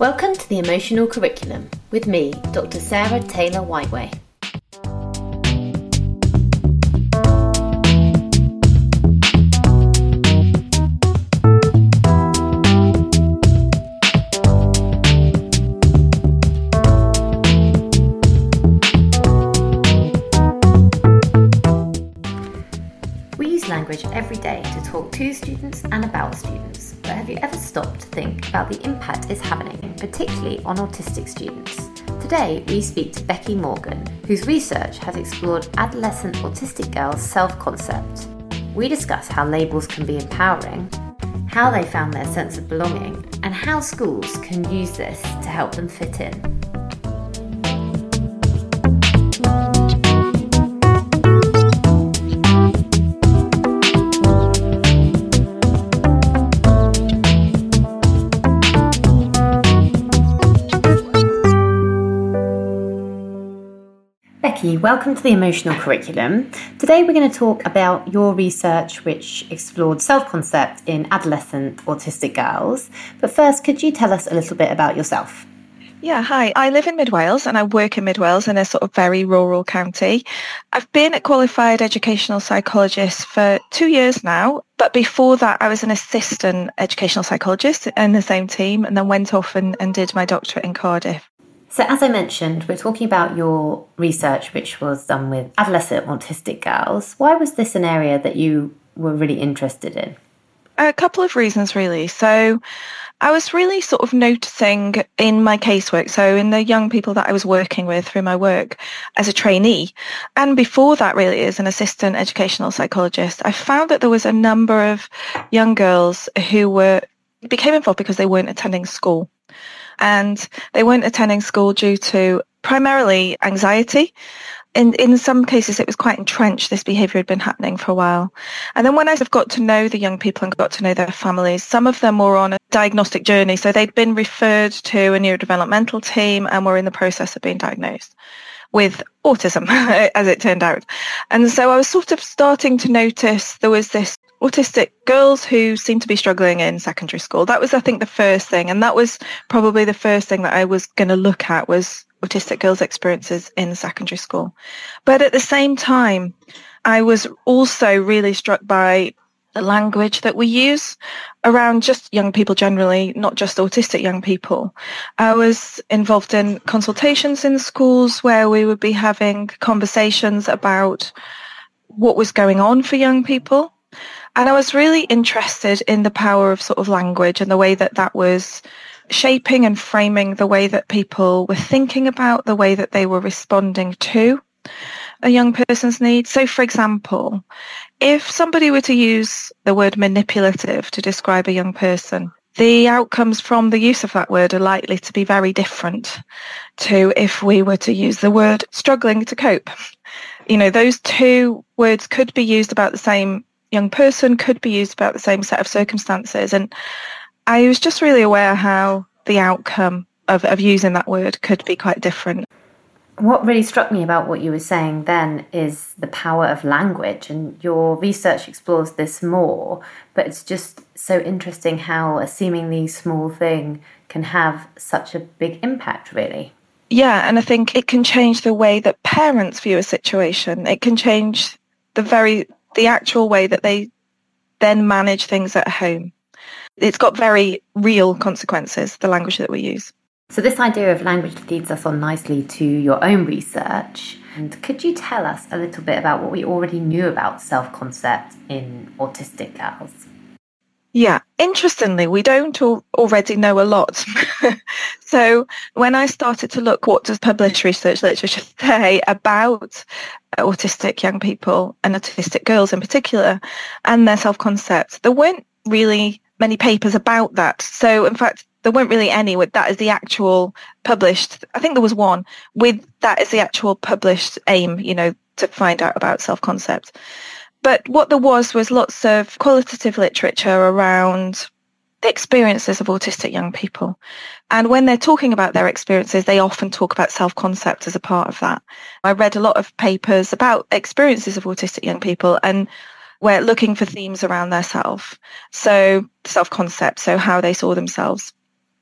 Welcome to the Emotional Curriculum with me, Dr. Sarah Taylor Whiteway. We use language every day to talk to students and about students, but have you ever stopped to think about the impact it's having, particularly on autistic students? Today, we speak to Becky Morgan, whose research has explored adolescent autistic girls' self concept. We discuss how labels can be empowering, how they found their sense of belonging, and how schools can use this to help them fit in. Welcome to the Emotional Curriculum. Today we're going to talk about your research which explored self concept in adolescent autistic girls. But first, could you tell us a little bit about yourself? Yeah, hi. I live in Mid Wales and I work in Mid Wales in a sort of very rural county. I've been a qualified educational psychologist for two years now, but before that I was an assistant educational psychologist in the same team and then went off and, and did my doctorate in Cardiff. So, as I mentioned, we're talking about your research, which was done with adolescent autistic girls. Why was this an area that you were really interested in? A couple of reasons, really. So, I was really sort of noticing in my casework, so in the young people that I was working with through my work as a trainee, and before that, really, as an assistant educational psychologist, I found that there was a number of young girls who were became involved because they weren't attending school and they weren't attending school due to primarily anxiety. In, in some cases, it was quite entrenched. This behaviour had been happening for a while. And then when I got to know the young people and got to know their families, some of them were on a diagnostic journey. So they'd been referred to a neurodevelopmental team and were in the process of being diagnosed with autism, as it turned out. And so I was sort of starting to notice there was this autistic girls who seem to be struggling in secondary school. That was, I think, the first thing. And that was probably the first thing that I was going to look at was autistic girls' experiences in secondary school. But at the same time, I was also really struck by the language that we use around just young people generally, not just autistic young people. I was involved in consultations in schools where we would be having conversations about what was going on for young people and I was really interested in the power of sort of language and the way that that was shaping and framing the way that people were thinking about the way that they were responding to a young person's needs. So, for example, if somebody were to use the word manipulative to describe a young person, the outcomes from the use of that word are likely to be very different to if we were to use the word struggling to cope. You know, those two words could be used about the same young person could be used about the same set of circumstances. And I was just really aware how the outcome of, of using that word could be quite different. What really struck me about what you were saying then is the power of language, and your research explores this more. But it's just so interesting how a seemingly small thing can have such a big impact, really. Yeah, and I think it can change the way that parents view a situation. It can change the very the actual way that they then manage things at home. It's got very real consequences, the language that we use. So, this idea of language leads us on nicely to your own research. And could you tell us a little bit about what we already knew about self concept in autistic girls? Yeah, interestingly, we don't al- already know a lot. so when I started to look what does published research literature say about uh, autistic young people and autistic girls in particular and their self-concept, there weren't really many papers about that. So in fact, there weren't really any with that as the actual published. I think there was one with that as the actual published aim, you know, to find out about self-concept. But what there was was lots of qualitative literature around the experiences of autistic young people. And when they're talking about their experiences, they often talk about self-concept as a part of that. I read a lot of papers about experiences of autistic young people and we're looking for themes around their self. So self-concept, so how they saw themselves.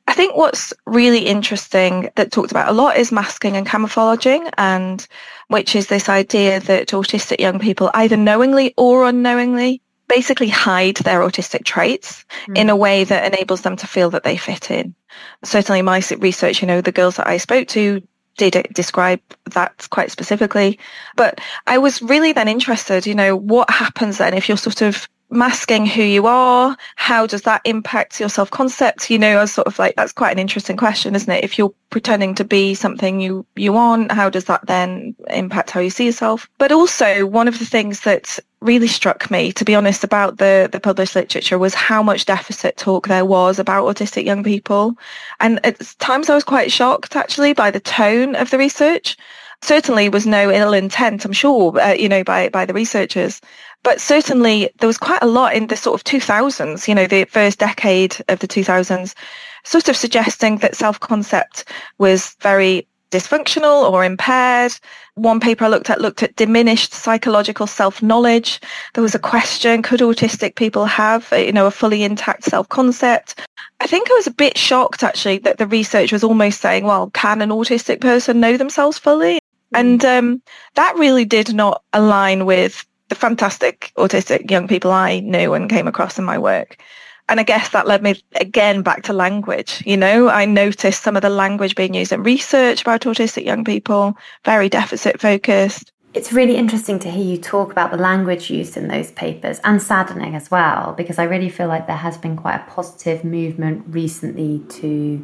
I think what's really interesting that talked about a lot is masking and camouflaging and which is this idea that autistic young people either knowingly or unknowingly basically hide their autistic traits mm. in a way that enables them to feel that they fit in. Certainly my research, you know, the girls that I spoke to did describe that quite specifically. But I was really then interested, you know, what happens then if you're sort of masking who you are. How does that impact your self-concept? You know i was sort of like that's quite an interesting question isn't it? If you're pretending to be something you you aren't how does that then impact how you see yourself? But also one of the things that really struck me to be honest about the the published literature was how much deficit talk there was about autistic young people. And at times i was quite shocked actually by the tone of the research certainly was no ill intent i'm sure uh, you know by by the researchers but certainly there was quite a lot in the sort of 2000s, you know, the first decade of the 2000s, sort of suggesting that self-concept was very dysfunctional or impaired. One paper I looked at looked at diminished psychological self-knowledge. There was a question, could autistic people have, you know, a fully intact self-concept? I think I was a bit shocked actually that the research was almost saying, well, can an autistic person know themselves fully? Mm. And um, that really did not align with the fantastic autistic young people I knew and came across in my work. And I guess that led me again back to language. You know, I noticed some of the language being used in research about autistic young people, very deficit focused. It's really interesting to hear you talk about the language used in those papers and saddening as well, because I really feel like there has been quite a positive movement recently to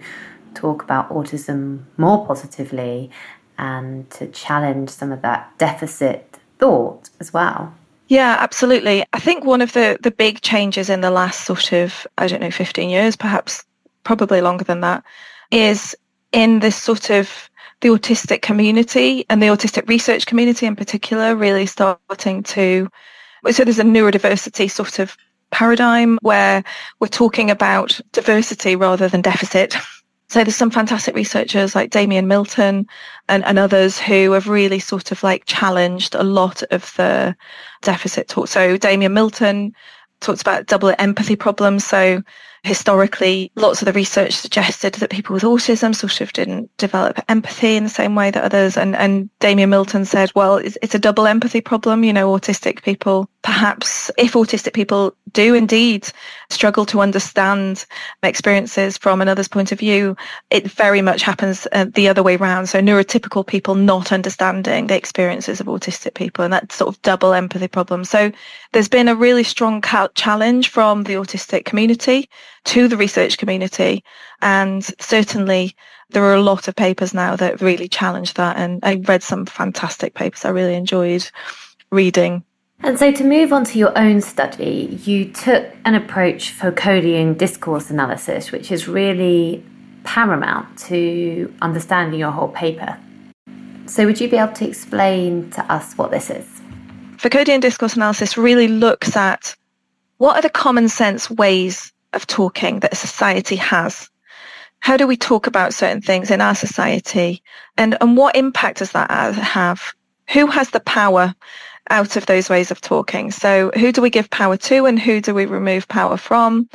talk about autism more positively and to challenge some of that deficit thought as well. Yeah, absolutely. I think one of the, the big changes in the last sort of, I don't know, 15 years, perhaps probably longer than that, is in this sort of the autistic community and the autistic research community in particular really starting to, so there's a neurodiversity sort of paradigm where we're talking about diversity rather than deficit. So there's some fantastic researchers like Damian Milton and, and others who have really sort of like challenged a lot of the deficit talk. So Damian Milton talks about double empathy problems. So historically, lots of the research suggested that people with autism sort of didn't develop empathy in the same way that others. And, and Damian Milton said, well, it's, it's a double empathy problem. You know, autistic people, perhaps if autistic people do indeed struggle to understand experiences from another's point of view, it very much happens uh, the other way around. So neurotypical people not understanding the experiences of autistic people and that sort of double empathy problem. So there's been a really strong challenge from the autistic community to the research community. And certainly there are a lot of papers now that really challenge that. And I read some fantastic papers I really enjoyed reading. And so to move on to your own study, you took an approach for Foucauldian discourse analysis, which is really paramount to understanding your whole paper. So would you be able to explain to us what this is? Foucauldian discourse analysis really looks at what are the common sense ways of talking that a society has. How do we talk about certain things in our society? And, and what impact does that have? Who has the power out of those ways of talking? So who do we give power to and who do we remove power from?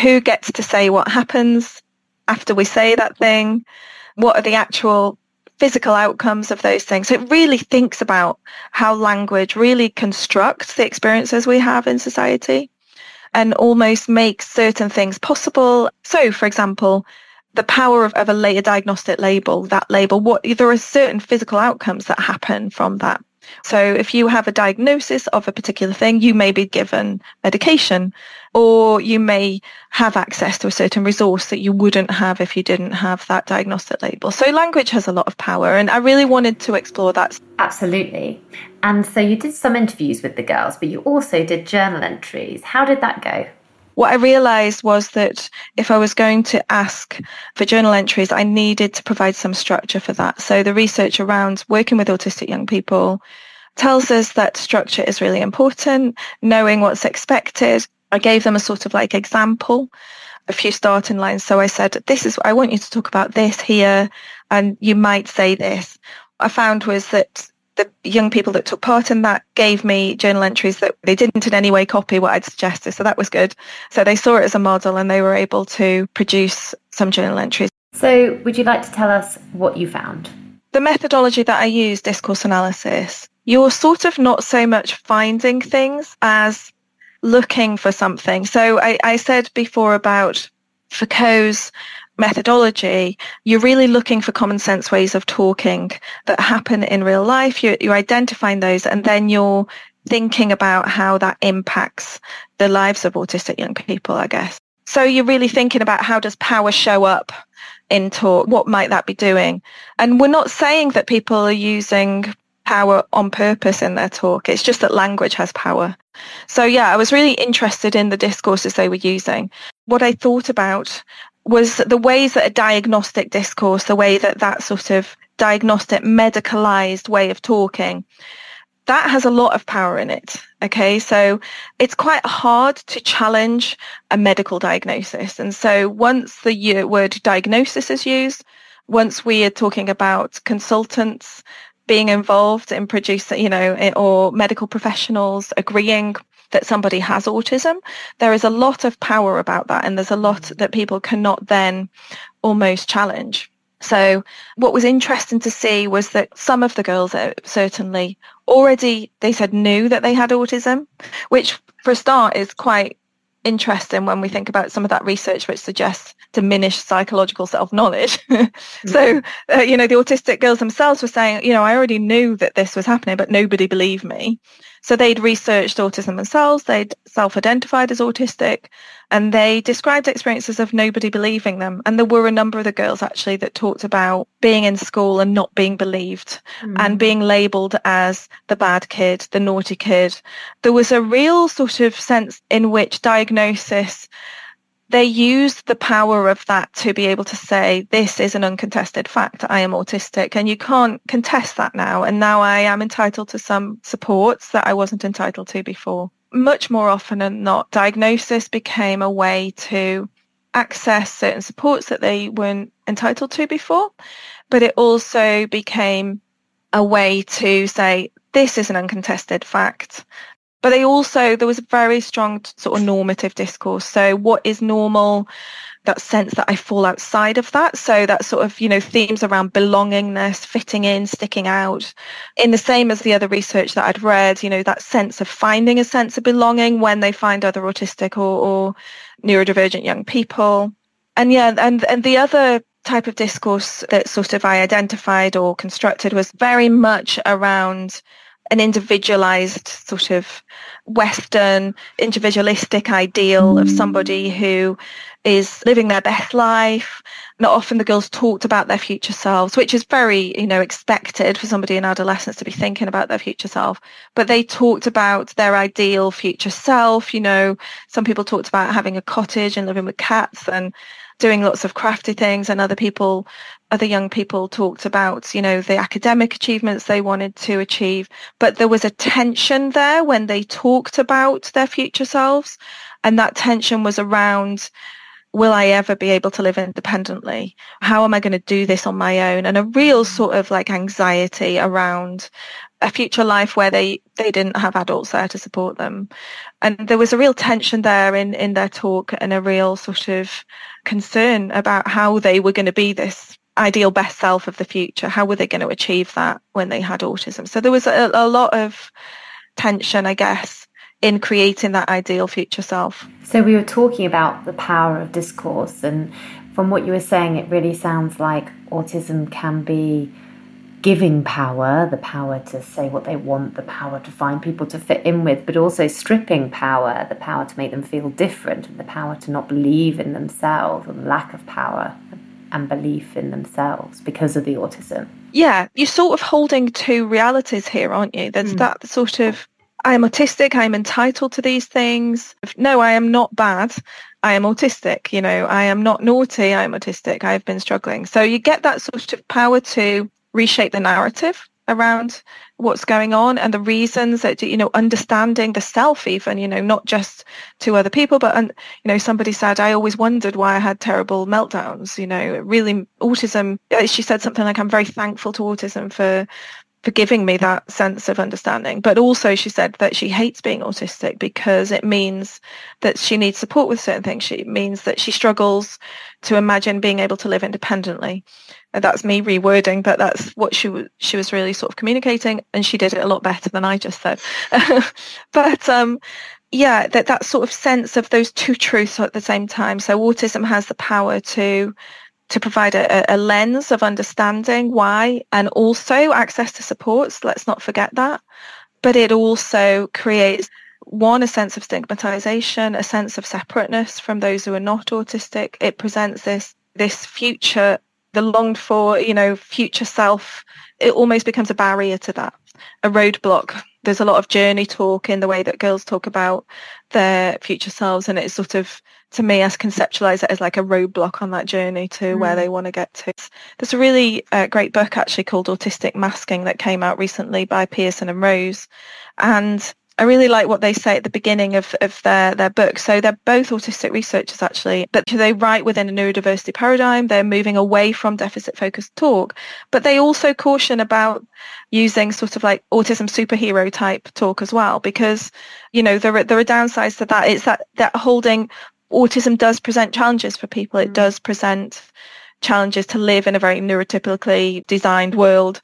Who gets to say what happens after we say that thing? What are the actual physical outcomes of those things. So it really thinks about how language really constructs the experiences we have in society and almost makes certain things possible. So, for example, the power of, of a later diagnostic label, that label, what there are certain physical outcomes that happen from that. So if you have a diagnosis of a particular thing, you may be given medication or you may have access to a certain resource that you wouldn't have if you didn't have that diagnostic label. So language has a lot of power and I really wanted to explore that. Absolutely. And so you did some interviews with the girls, but you also did journal entries. How did that go? What I realized was that if I was going to ask for journal entries, I needed to provide some structure for that. So the research around working with autistic young people tells us that structure is really important, knowing what's expected. I gave them a sort of like example, a few starting lines. So I said, this is, I want you to talk about this here, and you might say this. I found was that the young people that took part in that gave me journal entries that they didn't in any way copy what I'd suggested. So that was good. So they saw it as a model and they were able to produce some journal entries. So, would you like to tell us what you found? The methodology that I use, discourse analysis, you're sort of not so much finding things as looking for something. So I, I said before about Foucault's methodology, you're really looking for common sense ways of talking that happen in real life. You're, you're identifying those and then you're thinking about how that impacts the lives of autistic young people, I guess. So you're really thinking about how does power show up in talk? What might that be doing? And we're not saying that people are using power on purpose in their talk. It's just that language has power. So yeah, I was really interested in the discourses they were using. What I thought about was the ways that a diagnostic discourse, the way that that sort of diagnostic medicalized way of talking, that has a lot of power in it. Okay. So it's quite hard to challenge a medical diagnosis. And so once the word diagnosis is used, once we are talking about consultants being involved in producing, you know, or medical professionals agreeing that somebody has autism, there is a lot of power about that. And there's a lot mm. that people cannot then almost challenge. So what was interesting to see was that some of the girls certainly already, they said knew that they had autism, which for a start is quite interesting when we think about some of that research which suggests diminished psychological self-knowledge. so, uh, you know, the autistic girls themselves were saying, you know, I already knew that this was happening, but nobody believed me. So they'd researched autism themselves, they'd self-identified as autistic, and they described experiences of nobody believing them. And there were a number of the girls actually that talked about being in school and not being believed mm. and being labelled as the bad kid, the naughty kid. There was a real sort of sense in which diagnosis they used the power of that to be able to say, this is an uncontested fact. I am autistic and you can't contest that now. And now I am entitled to some supports that I wasn't entitled to before. Much more often than not, diagnosis became a way to access certain supports that they weren't entitled to before. But it also became a way to say, this is an uncontested fact but they also there was a very strong sort of normative discourse so what is normal that sense that I fall outside of that. So that sort of, you know, themes around belongingness, fitting in, sticking out, in the same as the other research that I'd read, you know, that sense of finding a sense of belonging when they find other autistic or, or neurodivergent young people. And yeah, and, and the other type of discourse that sort of I identified or constructed was very much around an individualized sort of Western individualistic ideal of somebody who is living their best life. Not often the girls talked about their future selves, which is very, you know, expected for somebody in adolescence to be thinking about their future self. But they talked about their ideal future self. You know, some people talked about having a cottage and living with cats and doing lots of crafty things and other people other young people talked about you know the academic achievements they wanted to achieve but there was a tension there when they talked about their future selves and that tension was around will I ever be able to live independently? How am I going to do this on my own? And a real mm. sort of like anxiety around a future life where they, they didn't have adults there to support them. And there was a real tension there in, in their talk and a real sort of concern about how they were going to be this ideal best self of the future. How were they going to achieve that when they had autism? So there was a, a lot of tension, I guess, in creating that ideal future self. So we were talking about the power of discourse and from what you were saying it really sounds like autism can be giving power, the power to say what they want, the power to find people to fit in with, but also stripping power, the power to make them feel different, and the power to not believe in themselves, or the lack of power and belief in themselves because of the autism. Yeah, you're sort of holding two realities here, aren't you? There's mm. that sort of I am autistic, I am entitled to these things. No, I am not bad. I am autistic, you know, I am not naughty, I am autistic, I've been struggling. So you get that sort of power to reshape the narrative around what's going on and the reasons that you know understanding the self even you know not just to other people but and you know somebody said i always wondered why i had terrible meltdowns you know really autism uh, she said something like i'm very thankful to autism for for giving me that sense of understanding. But also she said that she hates being autistic because it means that she needs support with certain things. She means that she struggles to imagine being able to live independently. And that's me rewording, but that's what she was she was really sort of communicating, and she did it a lot better than I just said. but um, yeah, that that sort of sense of those two truths at the same time. So autism has the power to to provide a, a lens of understanding why, and also access to supports. Let's not forget that. But it also creates one, a sense of stigmatization, a sense of separateness from those who are not autistic. It presents this this future, the longed for, you know, future self. It almost becomes a barrier to that, a roadblock. There's a lot of journey talk in the way that girls talk about their future selves, and it's sort of to me, as conceptualize it as like a roadblock on that journey to mm. where they want to get to. There's a really uh, great book actually called Autistic Masking that came out recently by Pearson and Rose, and I really like what they say at the beginning of, of their, their book. So they're both autistic researchers actually, but they write within a neurodiversity paradigm. They're moving away from deficit focused talk, but they also caution about using sort of like autism superhero type talk as well, because, you know, there are, there are downsides to that. It's that, that holding autism does present challenges for people. It mm. does present challenges to live in a very neurotypically designed world.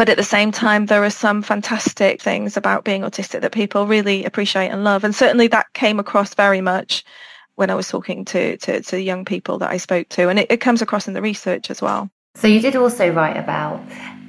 But at the same time, there are some fantastic things about being autistic that people really appreciate and love. And certainly that came across very much when I was talking to, to, to young people that I spoke to. And it, it comes across in the research as well. So you did also write about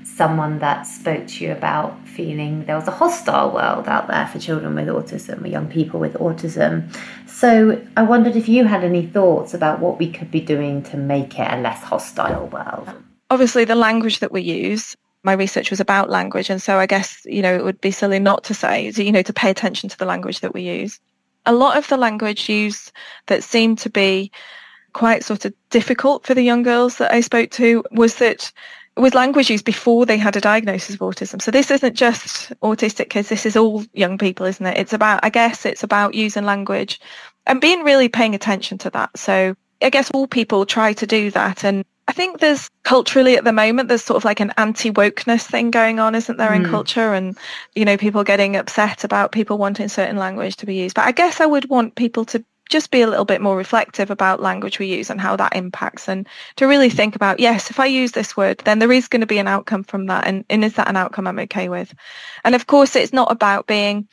someone that spoke to you about feeling there was a hostile world out there for children with autism or young people with autism. So I wondered if you had any thoughts about what we could be doing to make it a less hostile world. Obviously, the language that we use my research was about language. And so I guess, you know, it would be silly not to say, you know, to pay attention to the language that we use. A lot of the language used that seemed to be quite sort of difficult for the young girls that I spoke to was that with language used before they had a diagnosis of autism. So this isn't just autistic kids, this is all young people, isn't it? It's about, I guess it's about using language and being really paying attention to that. So I guess all people try to do that. And I think there's culturally at the moment, there's sort of like an anti-wokeness thing going on, isn't there, in mm. culture? And, you know, people getting upset about people wanting certain language to be used. But I guess I would want people to just be a little bit more reflective about language we use and how that impacts and to really think about, yes, if I use this word, then there is going to be an outcome from that. And, and is that an outcome I'm okay with? And of course, it's not about being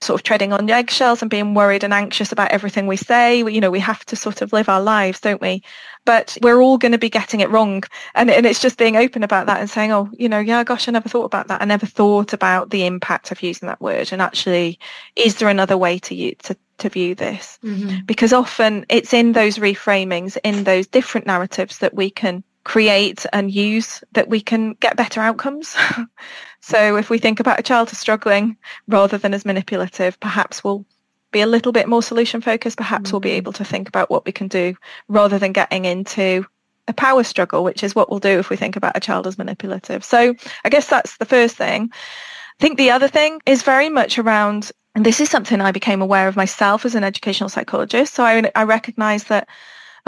sort of treading on eggshells and being worried and anxious about everything we say. We, you know, we have to sort of live our lives, don't we? But we're all going to be getting it wrong. And, and it's just being open about that and saying, oh, you know, yeah, gosh, I never thought about that. I never thought about the impact of using that word. And actually, is there another way to use, to, to view this? Mm-hmm. Because often it's in those reframings, in those different narratives that we can create and use that we can get better outcomes. so if we think about a child as struggling rather than as manipulative, perhaps we'll be a little bit more solution focused. Perhaps mm. we'll be mm. able to think about what we can do rather than getting into a power struggle, which is what we'll do if we think about a child as manipulative. So I guess that's the first thing. I think the other thing is very much around, and this is something I became aware of myself as an educational psychologist. So I, I recognize that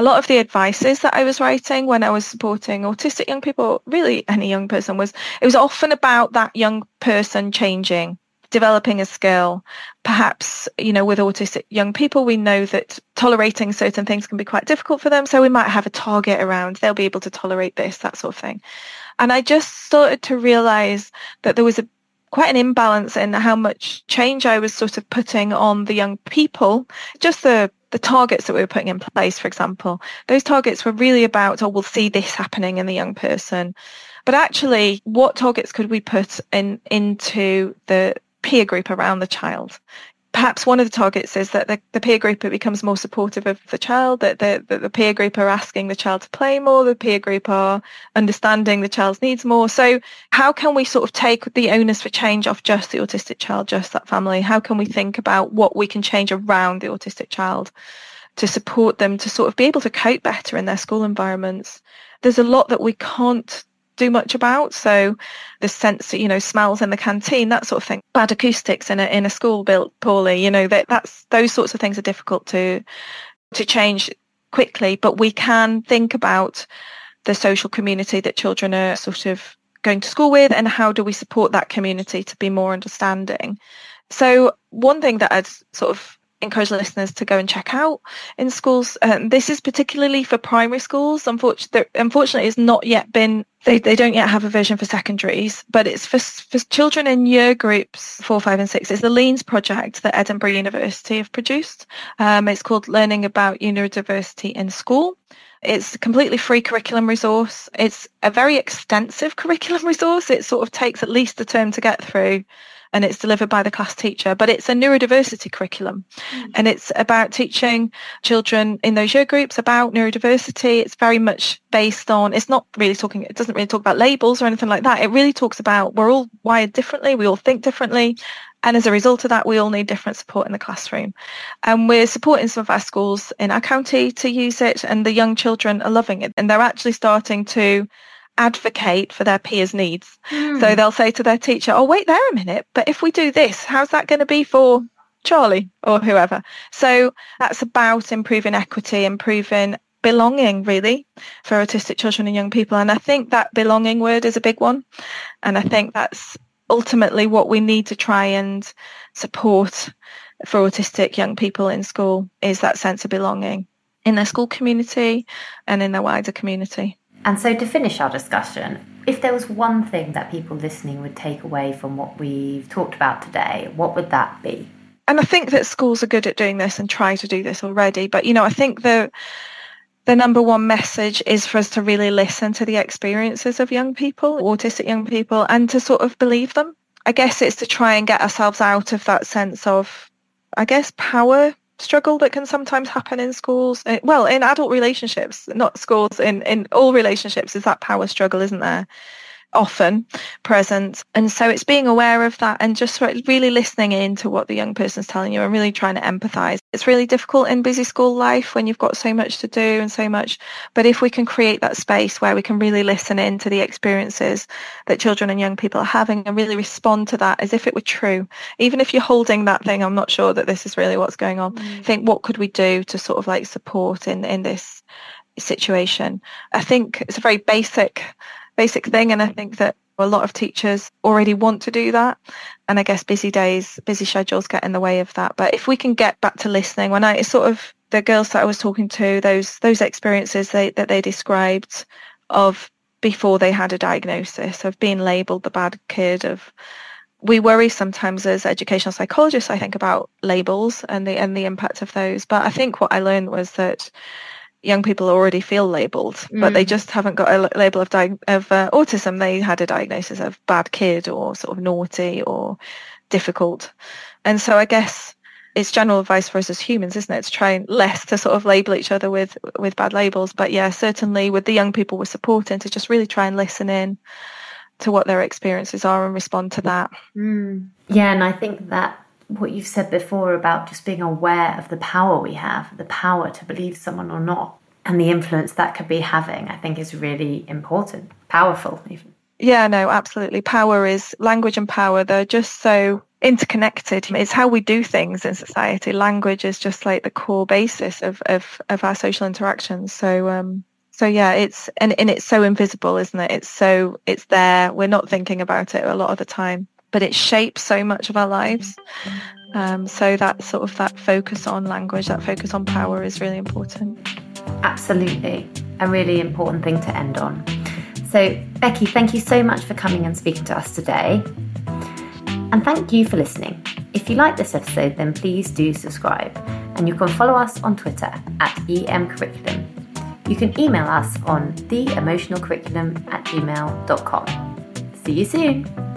a lot of the advices that I was writing when I was supporting autistic young people, really any young person, was it was often about that young person changing, developing a skill. Perhaps, you know, with autistic young people, we know that tolerating certain things can be quite difficult for them. So we might have a target around, they'll be able to tolerate this, that sort of thing. And I just started to realize that there was a quite an imbalance in how much change I was sort of putting on the young people, just the the targets that we were putting in place, for example, those targets were really about, oh, we'll see this happening in the young person. But actually, what targets could we put in into the peer group around the child? Perhaps one of the targets is that the, the peer group becomes more supportive of the child, that the, the, the, peer group are asking the child to play more, the peer group are understanding the child's needs more. So how can we sort of take the onus for change off just the autistic child, just that family? How can we think about what we can change around the autistic child to support them to sort of be able to cope better in their school environments? There's a lot that we can't do much about. So the sense, that, you know, smells in the canteen, that sort of thing. Bad acoustics in a in a school built poorly, you know, that that's those sorts of things are difficult to to change quickly. But we can think about the social community that children are sort of going to school with and how do we support that community to be more understanding. So one thing that I'd sort of encourage listeners to go and check out in schools. Um, this is particularly for primary schools. Unfortunately, unfortunately, it's not yet been. They, they don't yet have a version for secondaries, but it's for, for children in year groups four, five, and six. It's the LEANS project that Edinburgh University have produced. Um, it's called Learning About Neurodiversity in School. It's a completely free curriculum resource. It's a very extensive curriculum resource. It sort of takes at least a term to get through and it's delivered by the class teacher, but it's a neurodiversity curriculum mm. and it's about teaching children in those year groups about neurodiversity. It's very much based on, it's not really talking, it doesn't really talk about labels or anything like that. It really talks about we're all wired differently, we all think differently. And as a result of that, we all need different support in the classroom. And we're supporting some of our schools in our county to use it and the young children are loving it. And they're actually starting to advocate for their peers' needs. Mm. So they'll say to their teacher, oh, wait there a minute, but if we do this, how's that going to be for Charlie or whoever? So that's about improving equity, improving belonging really for autistic children and young people. And I think that belonging word is a big one. And I think that's ultimately what we need to try and support for autistic young people in school is that sense of belonging in their school community and in their wider community. And so, to finish our discussion, if there was one thing that people listening would take away from what we've talked about today, what would that be? And I think that schools are good at doing this and try to do this already. But, you know, I think the the number one message is for us to really listen to the experiences of young people, autistic young people, and to sort of believe them. I guess it's to try and get ourselves out of that sense of, I guess, power struggle that can sometimes happen in schools. Eh, well, in adult relationships, not schools, in, in all relationships is that power struggle, isn't there? Often present. And so it's being aware of that and just really listening in to what the young person's telling you and really trying to empathize. It's really difficult in busy school life when you've got so much to do and so much. But if we can create that space where we can really listen in to the experiences that children and young people are having and really respond to that as if it were true, even if you're holding that thing, I'm not sure that this is really what's going on. Mm. Think what could we do to sort of like support in, in this situation? I think it's a very basic basic thing. And I think that a lot of teachers already want to do that. And I guess busy days, busy schedules get in the way of that. But if we can get back to listening, when I sort of the girls that I was talking to, those those experiences they, that they described of before they had a diagnosis, of being labelled the bad kid, of we worry sometimes as educational psychologists, I think about labels and the and the impact of those. But I think what I learned was that young people already feel labelled, mm. but they mm. just haven't got a label of, di- of uh, autism. They had a diagnosis of bad kid or sort of naughty or difficult. And so I guess it's general advice for us as humans, isn't it? To try less to sort of label each other with, with bad labels. But yeah, certainly with the young people we're supporting to just really try and listen in to what their experiences are and respond to that. Mm. Yeah, and I think that what you've said before about just being aware of the power we have, the power to believe someone or not, and the influence that could be having, I think is really important, powerful even. Yeah, no, absolutely. Power is language and power. They're just so interconnected. It's how we do things in society. Language is just like the core basis of, of, of our social interactions. So, um, so yeah, it's, and, and it's so invisible, isn't it? It's so, it's there. We're not thinking about it a lot of the time but it shapes so much of our lives. Um, so that sort of that focus on language, that focus on power is really important. Absolutely. A really important thing to end on. So, Becky, thank you so much for coming and speaking to us today. And thank you for listening. If you like this episode, then please do subscribe. And you can follow us on Twitter at emcurriculum. You can email us on theemotionalcurriculum at gmail.com. See you soon.